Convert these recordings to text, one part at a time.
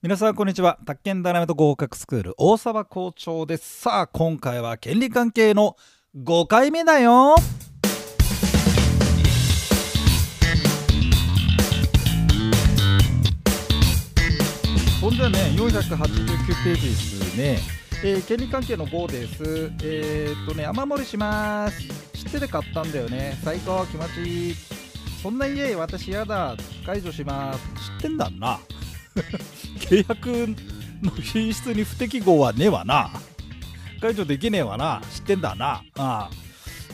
皆さんこんにちは。宅建ダイナメント合格スクール大沢校長です。さあ今回は権利関係の5回目だよ。そんじゃね489ページですね、えー、権利関係の5です。えー、っとね雨漏りします。知ってて買ったんだよね。最高気持ちいい。そんな家私やだ。解除します。知ってんだな。契約の品質に不適合はねえわな解除できねえわな知ってんだなああ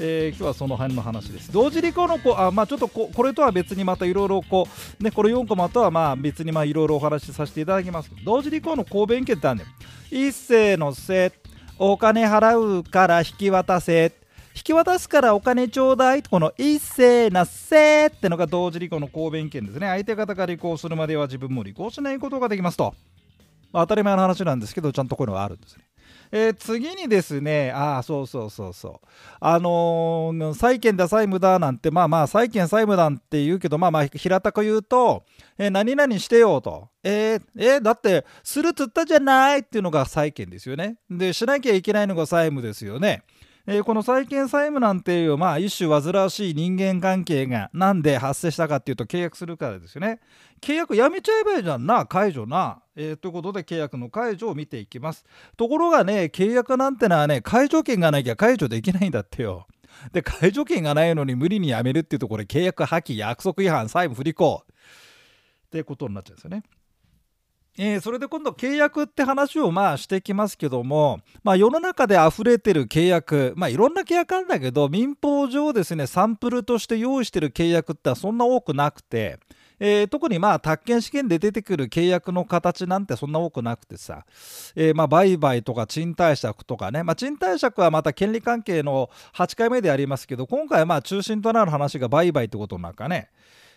えー、今日はその辺の話です。同時履行のこあ、まあ、ちょっとこれとは別にまたいろいろこう、ね、これ4コマとはまあ別にいろいろお話しさせていただきます。同時履行の公弁権ってあるんだよ。一斉のせ、お金払うから引き渡せ。引き渡すからお金ちょうだいこの一斉なせってのが同時履行の公弁権ですね。相手方が履行するまでは自分も履行しないことができますと、まあ、当たり前の話なんですけどちゃんとこういうのがあるんですね。えー、次にですね、ああ、そうそうそうそう、あのー、債権だ、債務だなんて、まあまあ、債権、債務だって言うけど、まあまあ、平たく言うと、えー、何々してよと、えー、えー、だって、するっつったじゃないっていうのが債権ですよね。で、しなきゃいけないのが債務ですよね。えー、この債権債務なんていう、まあ、一種煩わしい人間関係がなんで発生したかっていうと契約するからですよね。契約やめちゃえばいいじゃんな解除な、えー、ということで契約の解除を見ていきます。ところがね契約なんてのはね解除権がなきゃ解除できないんだってよ。で解除権がないのに無理にやめるっていうとこれ契約破棄約束違反債務不履行ってことになっちゃうんですよね。えー、それで今度契約って話をまあしてきますけども、まあ、世の中で溢れてる契約、まあ、いろんな契約あるんだけど民法上ですねサンプルとして用意してる契約ってそんな多くなくて、えー、特にまあ宅建試験で出てくる契約の形なんてそんな多くなくてさ、えー、まあ売買とか賃貸借とかね、まあ、賃貸借はまた権利関係の8回目でありますけど今回はまあ中心となる話が売買ってことなんかね。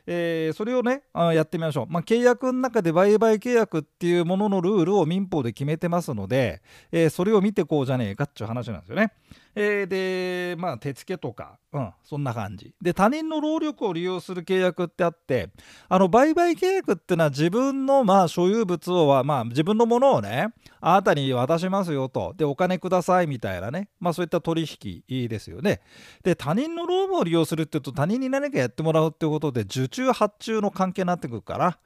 えー、それをねあやってみましょう、まあ、契約の中で売買契約っていうもののルールを民法で決めてますので、えー、それを見てこうじゃねえかっていう話なんですよね。えー、でまあ手付けとか、うん、そんな感じ。で他人の労力を利用する契約ってあってあの売買契約っていうのは自分のまあ所有物をまあ自分のものをねあなたに渡しますよと。でお金くださいみたいなね。まあそういった取引ですよね。で他人の労務を利用するっていうと他人に何かやってもらうっていうことで受注発注の関係になってくるから。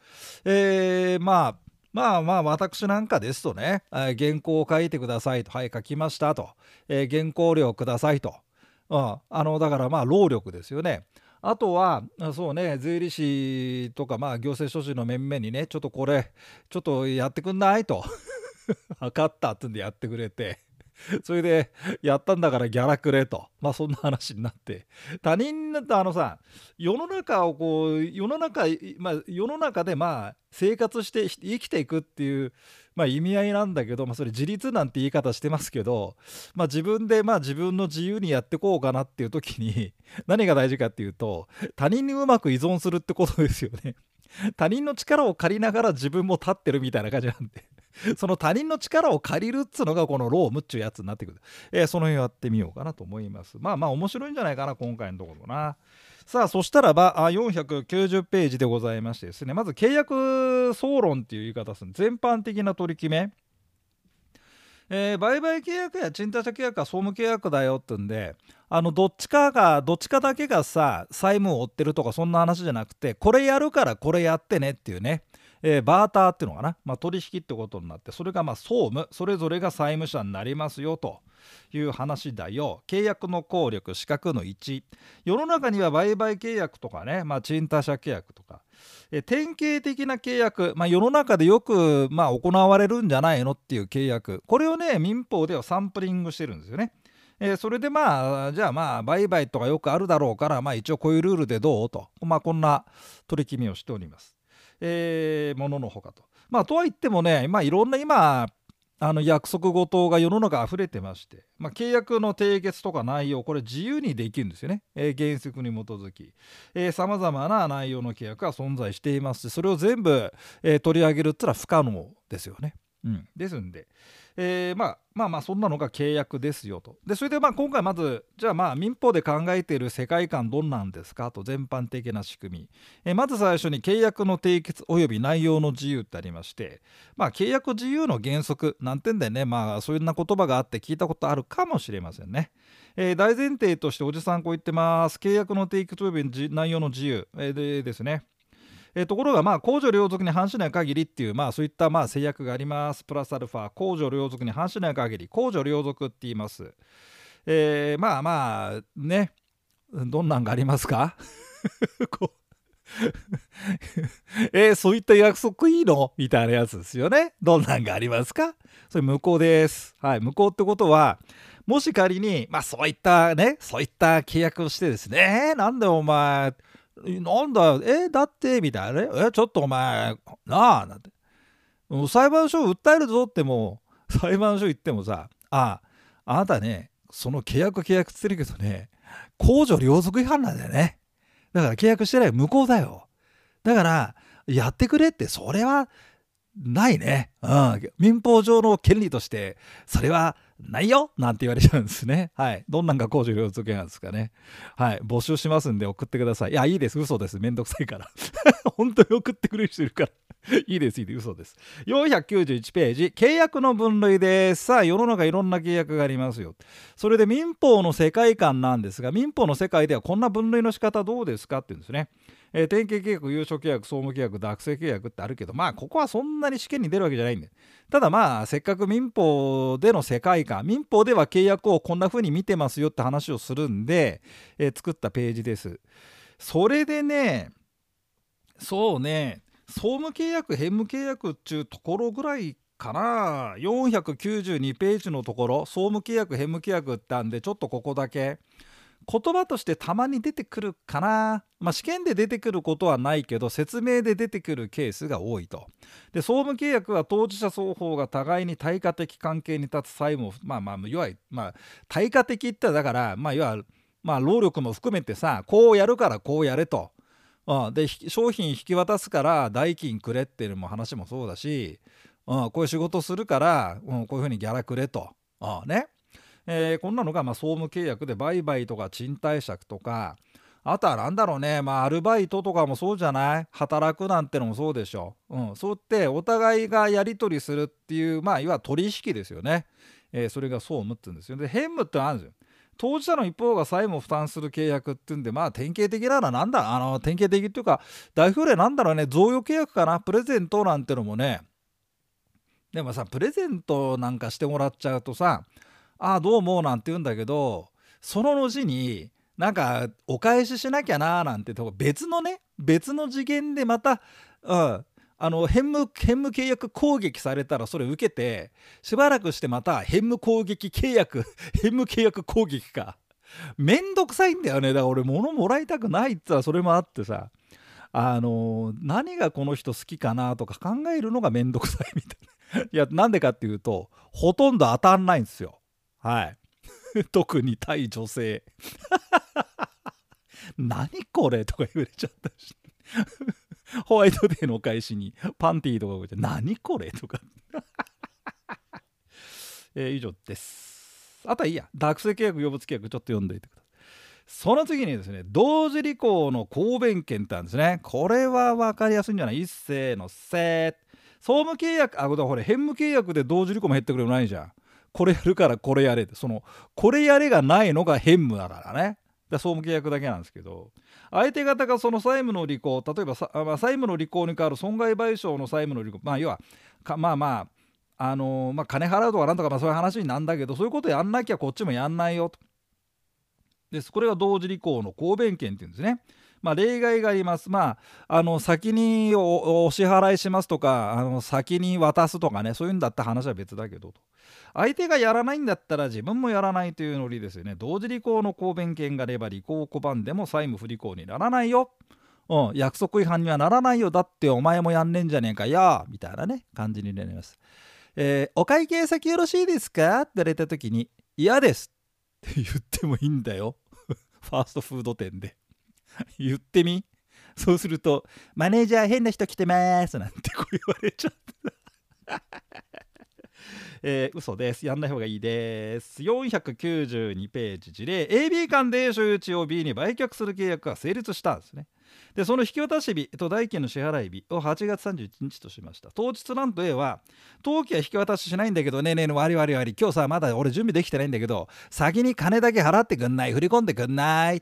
えー、まあまあまあ私なんかですとね、えー、原稿を書いてくださいと、はい、書きましたと、えー、原稿料くださいと、うん、あのだからまあ労力ですよね。あとは、そうね、税理士とか、まあ、行政書士の面々にね、ちょっとこれ、ちょっとやってくんないと。分かったってんでやってくれて。それで、やったんだからギャラくれと。まあそんな話になって。他人だとあのさ、世の中をこう、世の中、まあ世の中でまあ生活して生きていくっていう、まあ、意味合いなんだけど、まあ、それ自立なんて言い方してますけど、まあ、自分でまあ自分の自由にやってこうかなっていう時に 何が大事かっていうと他人にうまく依存するってことですよね。他人の力を借りながら自分も立ってるみたいな感じなんで その他人の力を借りるっつうのがこのロームっちゅうやつになってくる。えー、その辺やってみようかなと思います。まあまあ面白いんじゃないかな、今回のところな。さあ、そしたらば、あ490ページでございましてですね、まず契約総論っていう言い方する全般的な取り決め。えー、売買契約や賃貸借契約は総務契約だよってんであのどっちかがどっちかだけがさ債務を負ってるとかそんな話じゃなくてこれやるからこれやってねっていうねえー、バーターっていうのかな、まあ、取引ってことになってそれがまあ総務それぞれが債務者になりますよという話だよ。契約の効力資格の1世の中には売買契約とかね、まあ、賃貸借契約とか。え典型的な契約、まあ、世の中でよく、まあ、行われるんじゃないのっていう契約。これをね民法ではサンプリングしてるんですよね。えー、それでまあじゃあまあ売買とかよくあるだろうからまあ一応こういうルールでどう？と。まあこんな取り決めをしております。えー、もののほかと。まあ、とはいってもね、まあ、いろんな今あの約束事が世の中溢れてまして、まあ、契約の締結とか内容これ自由にできるんですよね、えー、原則に基づきさまざまな内容の契約が存在していますしそれを全部、えー、取り上げるってのは不可能ですよね。うん、ですんで、えー、まあ、まあまあそんなのが契約ですよと。でそれでまあ今回まずじゃあまあ民法で考えている世界観どんなんですか？と全般的な仕組み、えー、まず最初に契約の締結及び内容の自由ってありまして。まあ契約自由の原則なんてんだよね。まあそういうな言葉があって聞いたことあるかもしれませんね。えー、大前提としておじさんこう言ってます。契約の締結及び内容の自由、えー、でですね。えー、ところがまあ公序良俗に反しない限りっていうまあそういったまあ制約があります。プラスアルファ公序良俗に反しない限り公序良俗って言います、えー、まあまあね。どんなんがありますか？えー、そういった約束いいの？みたいなやつですよね。どんなんがありますか？それ無効です。はい、無効ってことは、もし仮に、まあそういったね、そういった契約をしてですね、なんでお前、なんだよ、え、だって、みたいなね、え、ちょっとお前、なあ、なんて。裁判所を訴えるぞってもう、裁判所行ってもさ、あ、ああなたね、その契約契約って言ってるけどね、公序良俗違反なんだよね。だから契約してない無効だよ。だから、やってくれって、それは、ないね。うん。民法上の権利として、それはないよなんて言われちゃうんですね。はい。どんなんが公序良俗なんですかね。はい。募集しますんで送ってください。いや、いいです。嘘です。めんどくさいから。本当に送ってくれる人いるから。いいです、いいです。嘘です。491ページ、契約の分類です。さあ、世の中いろんな契約がありますよ。それで民法の世界観なんですが、民法の世界ではこんな分類の仕方どうですかって言うんですね。えー、典型契約、優勝契約、総務契約、学生契約ってあるけど、まあ、ここはそんなに試験に出るわけじゃないんで。ただまあ、せっかく民法での世界観、民法では契約をこんな風に見てますよって話をするんで、えー、作ったページです。それでね、そうね、総務契約、返務契約っていうところぐらいかな、492ページのところ、総務契約、返務契約ってあんで、ちょっとここだけ。言葉としてたまに出てくるかな、まあ、試験で出てくることはないけど説明で出てくるケースが多いと。で総務契約は当事者双方が互いに対価的関係に立つ債務をまあまあいわゆる、まあ、対価的ってだからまあいわゆるまあ労力も含めてさこうやるからこうやれと、うん、で商品引き渡すから代金くれっていうのも話もそうだし、うん、こういう仕事するから、うん、こういうふうにギャラくれと、うん、ね。えー、こんなのがまあ総務契約で売買とか賃貸借とかあとは何だろうね、まあ、アルバイトとかもそうじゃない？働くなんてのもそうでしょ。うん、そうってお互いがやり取りするっていう、まあ、いわゆる取引ですよね。えー、それが総務って言うんですよ。で、変務ってあるんですよ。当事者の一方が債務を負担する契約っていうんで、まあ典型的なのはなんだ、あの典型的っていうか、代表例なんだろうね、贈与契約かな、プレゼントなんてのもね、でもさ、プレゼントなんかしてもらっちゃうとさ、ああどうもなんて言うんだけどその後になんかお返ししなきゃなーなんてとこ別のね別の次元でまた、うん、あの返務返務契約攻撃されたらそれ受けてしばらくしてまた返務攻撃契約 返務契約攻撃かめんどくさいんだよねだから俺物もらいたくないっつったらそれもあってさあの何がこの人好きかなとか考えるのがめんどくさいみたいな。いやなんでかっていうとほとんど当たんないんですよ。はい。特に対女性。何これとか言われちゃったし。ホワイトデーのお返しにパンティーとか言って何これとかえー、以上です。あとはいいや。学生契約、予物契約ちょっと読んでおいてください。その次にですね、同時履行の公弁権ってあるんですね。これは分かりやすいんじゃない？一斉のせ総務契約、あ、これ、これ、返務契約で同時履行も減ってくれもないじゃん。これやるからこれやれってそのこれやれがないのが変務だからねで総務契約だけなんですけど相手方がその債務の履行例えばさ、まあ、債務の履行に代わる損害賠償の債務の履行まあ要はまあまああのー、まあ、金払うとかなんとかまあそういう話になんだけどそういうことやんなきゃこっちもやんないよと。ですこれが同時履行の公弁権っていうんですね。まあ、例外があります。まあ、あの先にお支払いしますとかあの先に渡すとかねそういうんだった話は別だけどと。相手がやらないんだったら自分もやらないというノリですよね。同時履行の公弁権があれば履行を拒んでも債務不履行にならないよ。うん、約束違反にはならないよ。だってお前もやんねえんじゃねえかやみたいなね感じになります。えー、お会計先よろしいですか？って言われた時に嫌ですって言ってもいいんだよ。ファーストフード店で。言ってみ？そうすると、マネージャー変な人来てますなんてこう言われちゃった。えー、嘘です。やんない方がいいです。492ページ事例 AB 間で所有地を B に売却する契約が成立したんですね。でその引き渡し日と代金の支払い日を8月31日としました当日なんと A は当期は引き渡ししないんだけどねえねえね悪い悪い悪い今日さまだ俺準備できてないんだけど先に金だけ払ってくんない振り込んでくんないっ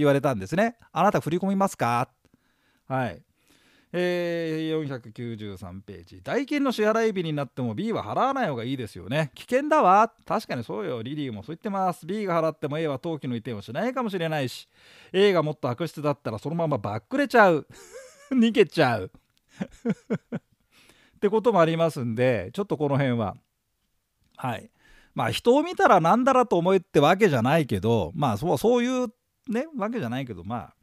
言われたんですね。あなた振り込みますか？はい。えー、493ページ。代金の支払い日になっても B は払わない方がいいですよね。危険だわ。確かにそうよ。リリーもそう言ってます。B が払っても A は登記の移転をしないかもしれないし。A がもっと悪質だったらそのままバックれちゃう。逃げちゃう。ってこともありますんでちょっとこの辺は。はい。まあ人を見たらなんだらと思えってわけじゃないけどまあそうそういうねわけじゃないけどまあ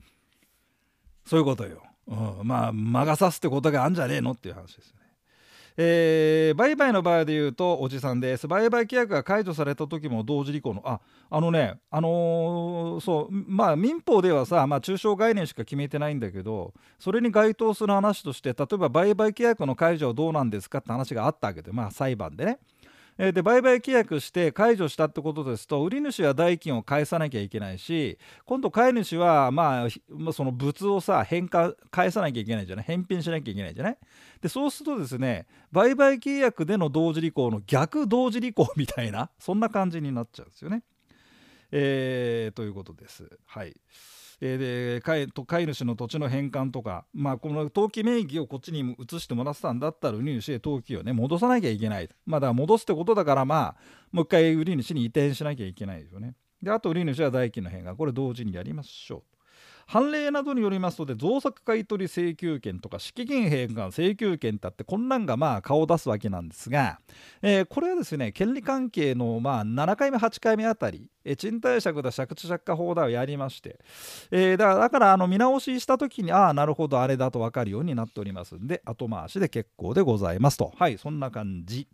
そういうことよ。うん、まあ魔が差すってことがあんじゃねえのっていう話ですよね。えー、売買の場合で言うとおじさんです。売買契約が解除された時も同時履行の。ああのねあのー、そうまあ民法ではさ、まあ、抽象概念しか決めてないんだけどそれに該当する話として例えば売買契約の解除はどうなんですかって話があったわけでまあ裁判でね。えで売買契約して解除したってことですと売り主は代金を返さなきゃいけないし今度買い主はまあその物をさ返還返さなきゃいけないじゃない？返品しなきゃいけないじゃない？でそうするとですね売買契約での同時履行の逆同時履行みたいなそんな感じになっちゃうんですよね。えー、ということです。はい。えー、で飼い主の土地の返還とか、まあ、この登記名義をこっちに移してもらってたんだったら売り主へ登記をね戻さなきゃいけない、まあ、だから戻すってことだからまあもう一回売り主に移転しなきゃいけないですよね。であと売り主は代金の返還。これ同時にやりましょう。判例などによりますとで造作買取請求権とか敷金返還請求権ってあってこんなんがまあ顔を出すわけなんですが、えー、これはですね権利関係のまあ7回目8回目あたり、え、賃貸借だ借地借家法だをやりまして、えー、だからだからあの見直しした時にああなるほどあれだと分かるようになっておりますんで後回しで結構でございますとはいそんな感じ。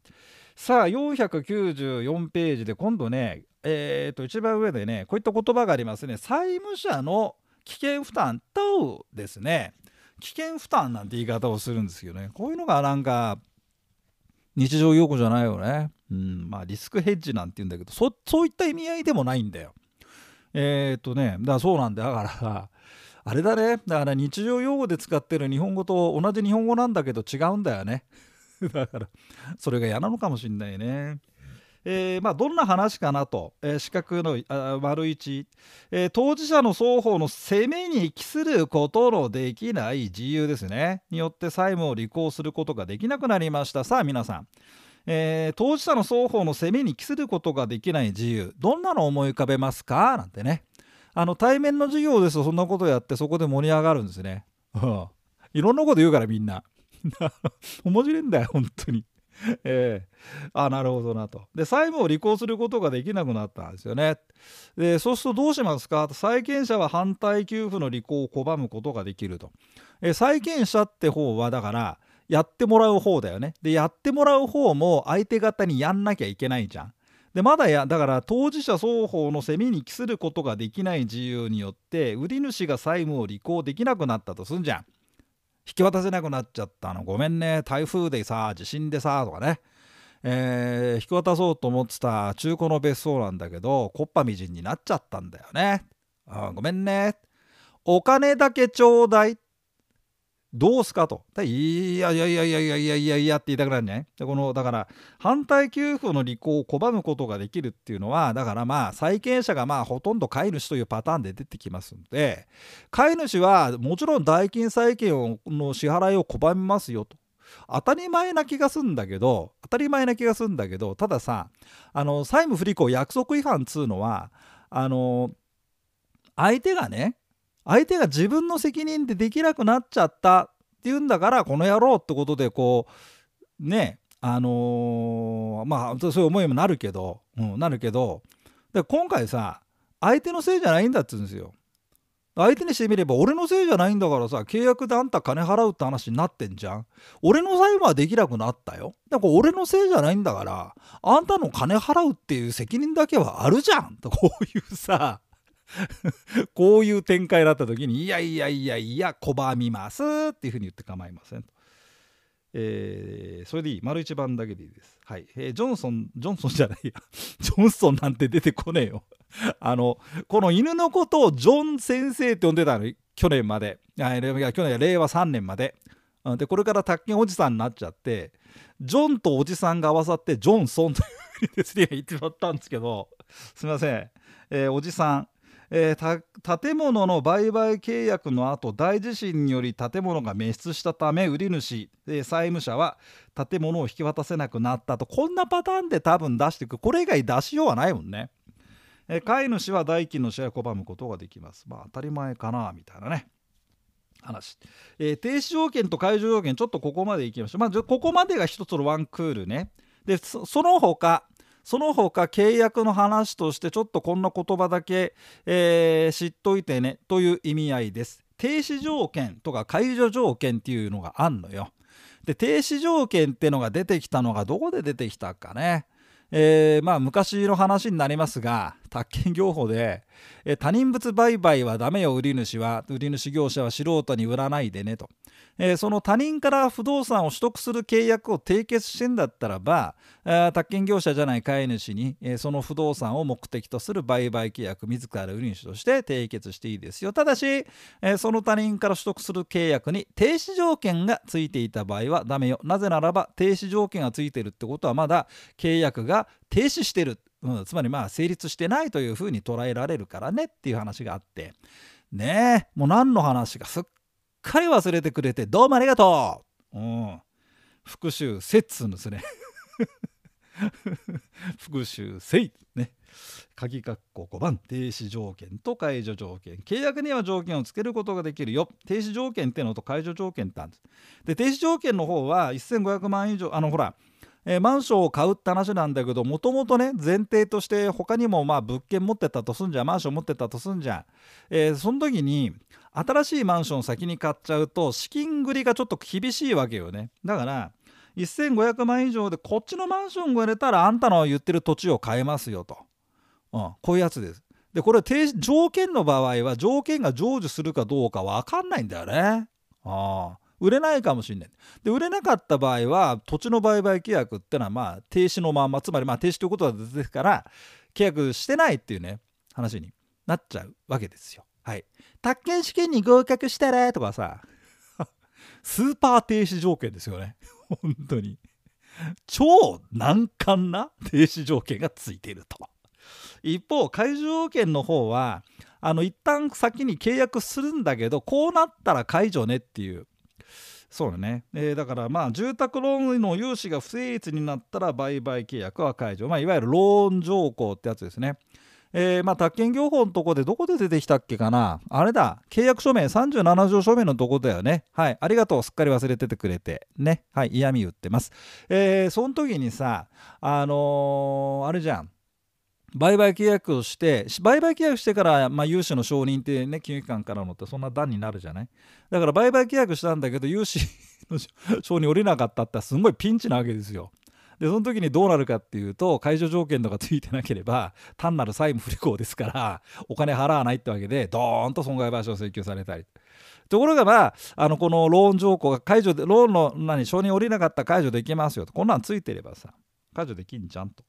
さあ494ページで今度ねえー、と一番上でねこういった言葉がありますね債務者の危険負担等ですね。危険負担なんて言い方をするんですけどね。こういうのがなんか日常用語じゃないよね、うん、まあリスクヘッジなんて言うんだけどそそういった意味合いでもないんだよ。えー、っとねだからそうなんだだからあれだね。だから日常用語で使ってる日本語と同じ日本語なんだけど違うんだよね。だからそれが嫌なのかもしんないね。えー、まあ、どんな話かなと、えー、四角の丸1、えー、当事者の双方の責めに帰することのできない自由ですね。によって債務を履行することができなくなりました。さあ皆さん、えー、当事者の双方の責めに帰することができない自由。どんなの思い浮かべますか？なんてね。あの対面の授業ですとそんなことやってそこで盛り上がるんですね。いろんなこと言うからみんな。面白いんだよ本当に。えー、あなるほどなと。で債務を履行することができなくなったんですよね。でそうするとどうしますか？債権者は反対給付の履行を拒むことができると、えー、債権者って方はだからやってもらう方だよね。でやってもらう方も相手方にやんなきゃいけないじゃん。でまだやだから当事者双方の責めに帰することができない自由によって売り主が債務を履行できなくなったとすんじゃん。引き渡せなくなっちゃったの。ごめんね。台風でさ地震でさとかね、えー、引き渡そうと思ってた中古の別荘なんだけどこっぱみじんになっちゃったんだよね。あごめんね。お金だけちょうだい。どうすかと。いやいやいやいやいやいやいやいやって言いたくなるね。でこのだから反対給付の履行を拒むことができるっていうのはだからまあ債権者がまあほとんど飼い主というパターンで出てきますので飼い主はもちろん代金債権の支払いを拒みますよと。当たり前な気がするんだけど当たり前な気がするんだけどたださあの債務不履行約束違反っつうのはあの相手がね相手が自分の責任でできなくなっちゃったっていうんだからこの野郎ってことでこうねあのー、まあそういう思いもなるけど、うん、なるけどで今回さ相手のせいじゃないんだっつうんですよ。相手にしてみれば俺のせいじゃないんだからさ契約であんた金払うって話になってんじゃん。俺の債務はできなくなったよ。だから俺のせいじゃないんだからあんたの金払うっていう責任だけはあるじゃん。とこういうさ こういう展開だった時にいやいやいやいや拒みますっていうふうに言って構いませんえー、それでいい丸一番だけでいいです。はい。えー、ジョンソン、ジョンソンじゃないや。ジョンソンなんて出てこねえよ。あの、この犬のことをジョン先生って呼んでたの、去年まで。いや、去年、令和3年まで。で、これから宅建おじさんになっちゃって、ジョンとおじさんが合わさって、ジョンソンというふうにですね、言ってもらったんですけど、すみません。えー、おじさん、えー、建物の売買契約の後大地震により建物が滅失したため売り主、えー、債務者は建物を引き渡せなくなったと。こんなパターンで多分出していくこれ以外出しようはないもんね、えー、飼い主は代金の支払いを拒むことができます。まあ当たり前かなみたいなね。話、えー、停止条件と解除条件ちょっとここまでいきましょう。まあここまでが一つのワンクールね。でその他その他契約の話としてちょっとこんな言葉だけ、えー、知っといてねという意味合いです。停止条件とか解除条件っていうのがあんのよ。で停止条件ってのが出てきたのがどこで出てきたかね。えー、まあ昔の話になりますが宅建業法で、えー、他人物売買はダメよ売り主は。売り主業者は素人に売らないでねと。えー、その他人から不動産を取得する契約を締結してんだったらば宅建業者じゃない買い主に、えー、その不動産を目的とする売買契約自ら売り主として締結していいですよ。ただし、えー、その他人から取得する契約に停止条件がついていた場合はダメよ。なぜならば停止条件がついてるってことはまだ契約が停止してる、うん、つまりまあ成立してないというふうに捉えられるからねっていう話があって。ねえもう何の話かすっかり忘れてくれてどうもありがとう、うん、復習せっつうんですね。復習せい。ね。鍵括弧5番。停止条件と解除条件。契約には条件をつけることができるよ。停止条件ってのと解除条件ってあるんです。で停止条件の方は1500万以上あのほらえー、マンションを買うって話なんだけどもともとね前提として他にもまあ物件持ってたとすんじゃマンション持ってたとすんじゃ、えー、その時に新しいマンション先に買っちゃうと資金繰りがちょっと厳しいわけよね。だから1500万以上でこっちのマンションが売れたらあんたの言ってる土地を買えますよと、うん、こういうやつです。でこれ条件の場合は条件が成就するかどうか分かんないんだよね。ああ。売れないかもしれない。で売れなかった場合は土地の売買契約ってのはまあ停止のままつまりまあ停止ということですから契約してないっていうね話になっちゃうわけですよ。はい。宅建試験に合格したらとかさ スーパー停止条件ですよね。本当に。超難関な停止条件がついていると。一方解除条件の方はあの一旦先に契約するんだけどこうなったら解除ねっていうそうだね、えー、だからまあ住宅ローンの融資が不成立になったら売買契約は解除、まあ、いわゆるローン条項ってやつですね。えー、まあ、宅建業法のとこでどこで出てきたっけかなあれだ、契約書面、37条書面のとこだよね。はい、ありがとう、すっかり忘れててくれて。ね、はい、嫌味言ってます。えー、その時にさ、あのー、あれじゃん。売買契約をして売買契約してから、まあ、融資の承認ってね金融機関からのってそんな段になるじゃない？だから売買契約したんだけど融資の承認降りなかったってすごいピンチなわけですよ。でその時にどうなるかっていうと解除条件とかついてなければ単なる債務不履行ですからお金払わないってわけでドーンと損害賠償請求されたり。ところがまああのこのローン条項が解除でローンの何承認降りなかったら解除できますよとこんなんついてればさ解除できんじゃんと。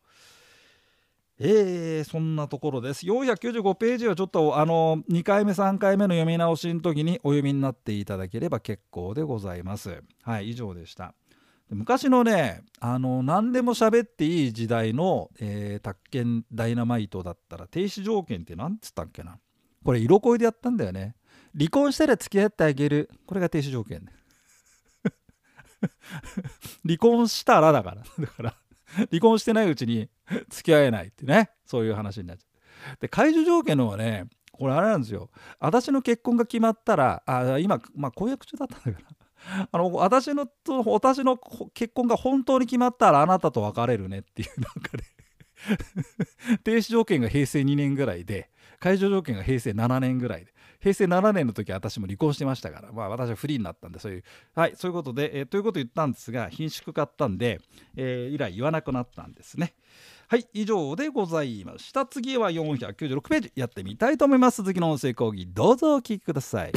えー、そんなところです。495ページはちょっとあの2回目3回目の読み直しの時にお読みになっていただければ結構でございます。はい以上でした。昔のねあの何でも喋っていい時代の、えー、宅建ダイナマイトだったら停止条件って何つったっけなこれ色恋でやったんだよね。離婚したら付き合ってあげるこれが停止条件 離婚したらだからだから 離婚してないうちに 付き合えないってね。そういう話になっちゃう。で解除条件のはねこれあれなんですよ。私の結婚が決まったらあ今、まあ、婚約中だったんだけど あの私のと私の結婚が本当に決まったらあなたと別れるねっていうなんかね。停止条件が平成2年ぐらいで解除条件が平成7年ぐらいで。平成7年の時私も離婚してましたから、まあ、私はフリーになったんでそういうはいそういうことで、えー、ということを言ったんですが品縮買ったんで、えー、以来言わなくなったんですね。はい以上でございました。次は496ページやってみたいと思います。続きの音声講義どうぞお聴きください。